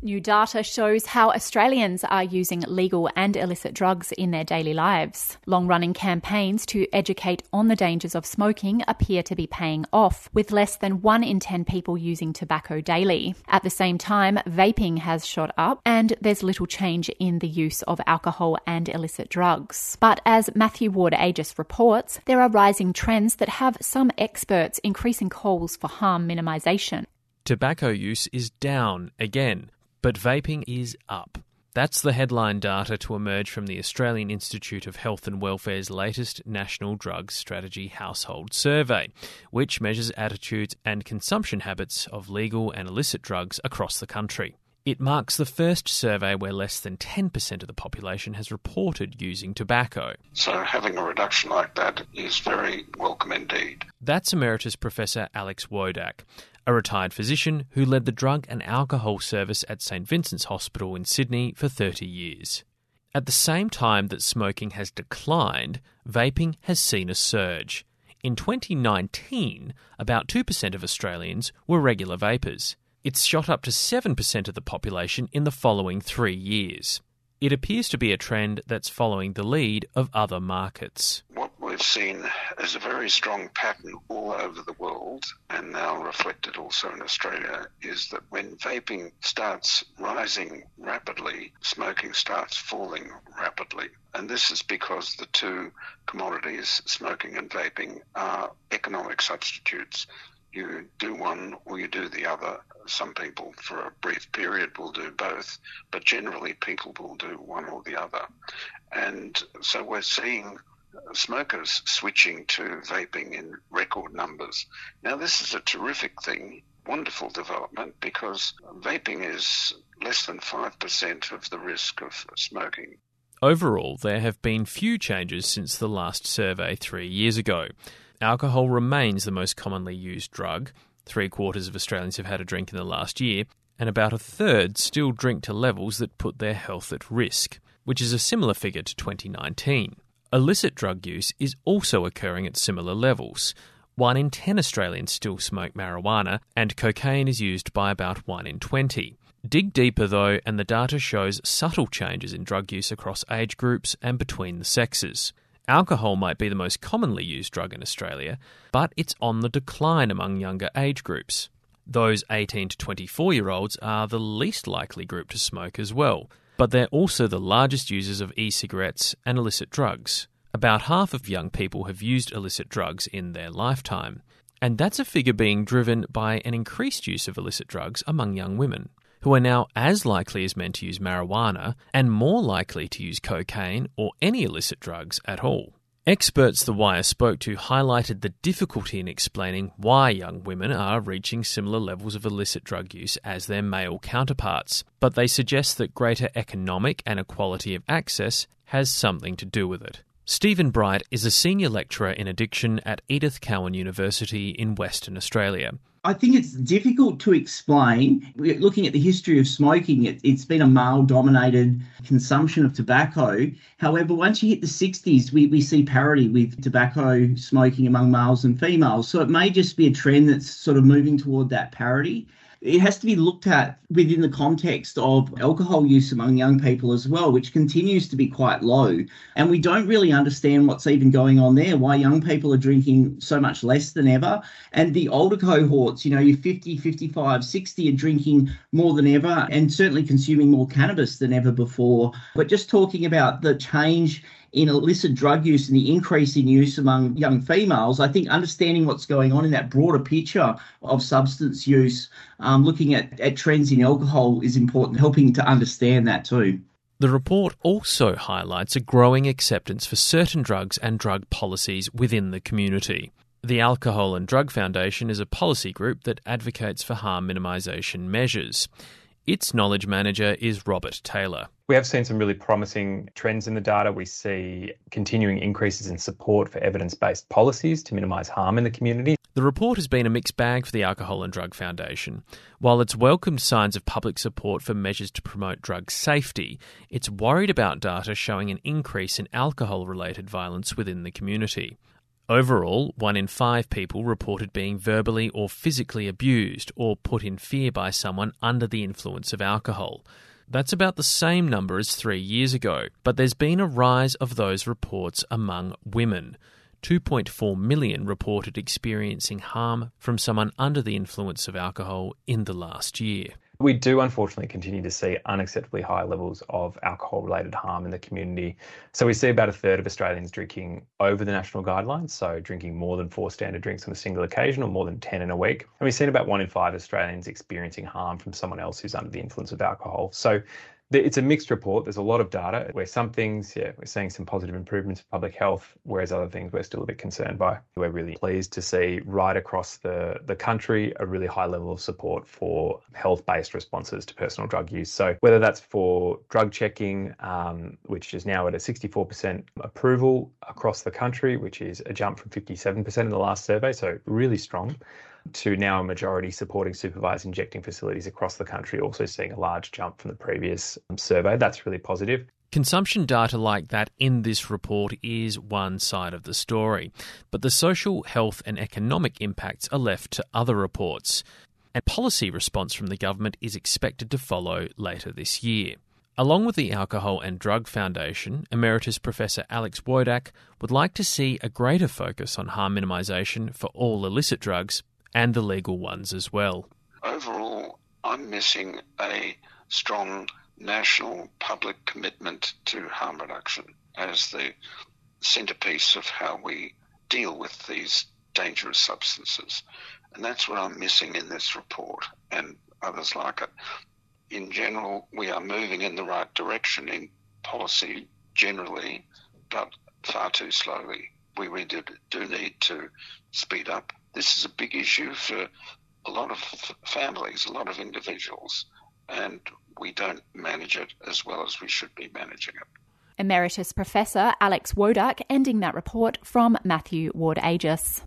New data shows how Australians are using legal and illicit drugs in their daily lives. Long running campaigns to educate on the dangers of smoking appear to be paying off, with less than 1 in 10 people using tobacco daily. At the same time, vaping has shot up, and there's little change in the use of alcohol and illicit drugs. But as Matthew Ward Agius reports, there are rising trends that have some experts increasing calls for harm minimisation. Tobacco use is down again but vaping is up. That's the headline data to emerge from the Australian Institute of Health and Welfare's latest National Drugs Strategy Household Survey, which measures attitudes and consumption habits of legal and illicit drugs across the country. It marks the first survey where less than 10% of the population has reported using tobacco. So, having a reduction like that is very welcome indeed. That's Emeritus Professor Alex Wodak, a retired physician who led the drug and alcohol service at St Vincent's Hospital in Sydney for 30 years. At the same time that smoking has declined, vaping has seen a surge. In 2019, about 2% of Australians were regular vapers. It's shot up to 7% of the population in the following three years. It appears to be a trend that's following the lead of other markets. What we've seen is a very strong pattern all over the world and now reflected also in Australia is that when vaping starts rising rapidly, smoking starts falling rapidly. And this is because the two commodities, smoking and vaping, are economic substitutes. You do one or you do the other. Some people, for a brief period, will do both, but generally people will do one or the other. And so we're seeing smokers switching to vaping in record numbers. Now, this is a terrific thing, wonderful development, because vaping is less than 5% of the risk of smoking. Overall, there have been few changes since the last survey three years ago. Alcohol remains the most commonly used drug. Three quarters of Australians have had a drink in the last year, and about a third still drink to levels that put their health at risk, which is a similar figure to 2019. Illicit drug use is also occurring at similar levels. One in 10 Australians still smoke marijuana, and cocaine is used by about 1 in 20. Dig deeper though, and the data shows subtle changes in drug use across age groups and between the sexes. Alcohol might be the most commonly used drug in Australia, but it's on the decline among younger age groups. Those 18 to 24 year olds are the least likely group to smoke as well but they're also the largest users of e cigarettes and illicit drugs. About half of young people have used illicit drugs in their lifetime. And that's a figure being driven by an increased use of illicit drugs among young women, who are now as likely as men to use marijuana and more likely to use cocaine or any illicit drugs at all. Experts The Wire spoke to highlighted the difficulty in explaining why young women are reaching similar levels of illicit drug use as their male counterparts, but they suggest that greater economic and equality of access has something to do with it. Stephen Bright is a senior lecturer in addiction at Edith Cowan University in Western Australia. I think it's difficult to explain. Looking at the history of smoking, it, has been a male dominated consumption of tobacco. However, once you hit the 60s, we, we see parity with tobacco smoking among males and females. So it may just be a trend that's sort of moving toward that parity it has to be looked at within the context of alcohol use among young people as well, which continues to be quite low. And we don't really understand what's even going on there, why young people are drinking so much less than ever. And the older cohorts, you know, you're 50, 55, 60 are drinking more than ever and certainly consuming more cannabis than ever before. But just talking about the change in illicit drug use and the increase in use among young females, I think understanding what's going on in that broader picture of substance use, um, looking at, at trends in alcohol is important, helping to understand that too. The report also highlights a growing acceptance for certain drugs and drug policies within the community. The Alcohol and Drug Foundation is a policy group that advocates for harm minimisation measures. Its knowledge manager is Robert Taylor. We have seen some really promising trends in the data. We see continuing increases in support for evidence based policies to minimise harm in the community. The report has been a mixed bag for the Alcohol and Drug Foundation. While it's welcomed signs of public support for measures to promote drug safety, it's worried about data showing an increase in alcohol related violence within the community. Overall, one in five people reported being verbally or physically abused or put in fear by someone under the influence of alcohol. That's about the same number as three years ago, but there's been a rise of those reports among women. 2.4 million reported experiencing harm from someone under the influence of alcohol in the last year. We do unfortunately continue to see unacceptably high levels of alcohol related harm in the community. So we see about a third of Australians drinking over the national guidelines, so drinking more than four standard drinks on a single occasion or more than 10 in a week. And we've seen about one in five Australians experiencing harm from someone else who's under the influence of alcohol. So it's a mixed report. There's a lot of data where some things, yeah, we're seeing some positive improvements for public health, whereas other things we're still a bit concerned by. We're really pleased to see right across the, the country a really high level of support for health based responses to personal drug use. So, whether that's for drug checking, um, which is now at a 64% approval across the country, which is a jump from 57% in the last survey, so really strong to now a majority supporting supervised injecting facilities across the country, also seeing a large jump from the previous um, survey. That's really positive. Consumption data like that in this report is one side of the story, but the social, health, and economic impacts are left to other reports. And policy response from the government is expected to follow later this year. Along with the Alcohol and Drug Foundation, Emeritus Professor Alex Wodak would like to see a greater focus on harm minimisation for all illicit drugs and the legal ones as well. Overall, I'm missing a strong national public commitment to harm reduction as the centerpiece of how we deal with these dangerous substances. And that's what I'm missing in this report and others like it. In general, we are moving in the right direction in policy generally, but far too slowly. We really do need to speed up this is a big issue for a lot of families, a lot of individuals, and we don't manage it as well as we should be managing it. Emeritus Professor Alex Wodak ending that report from Matthew Ward Agius.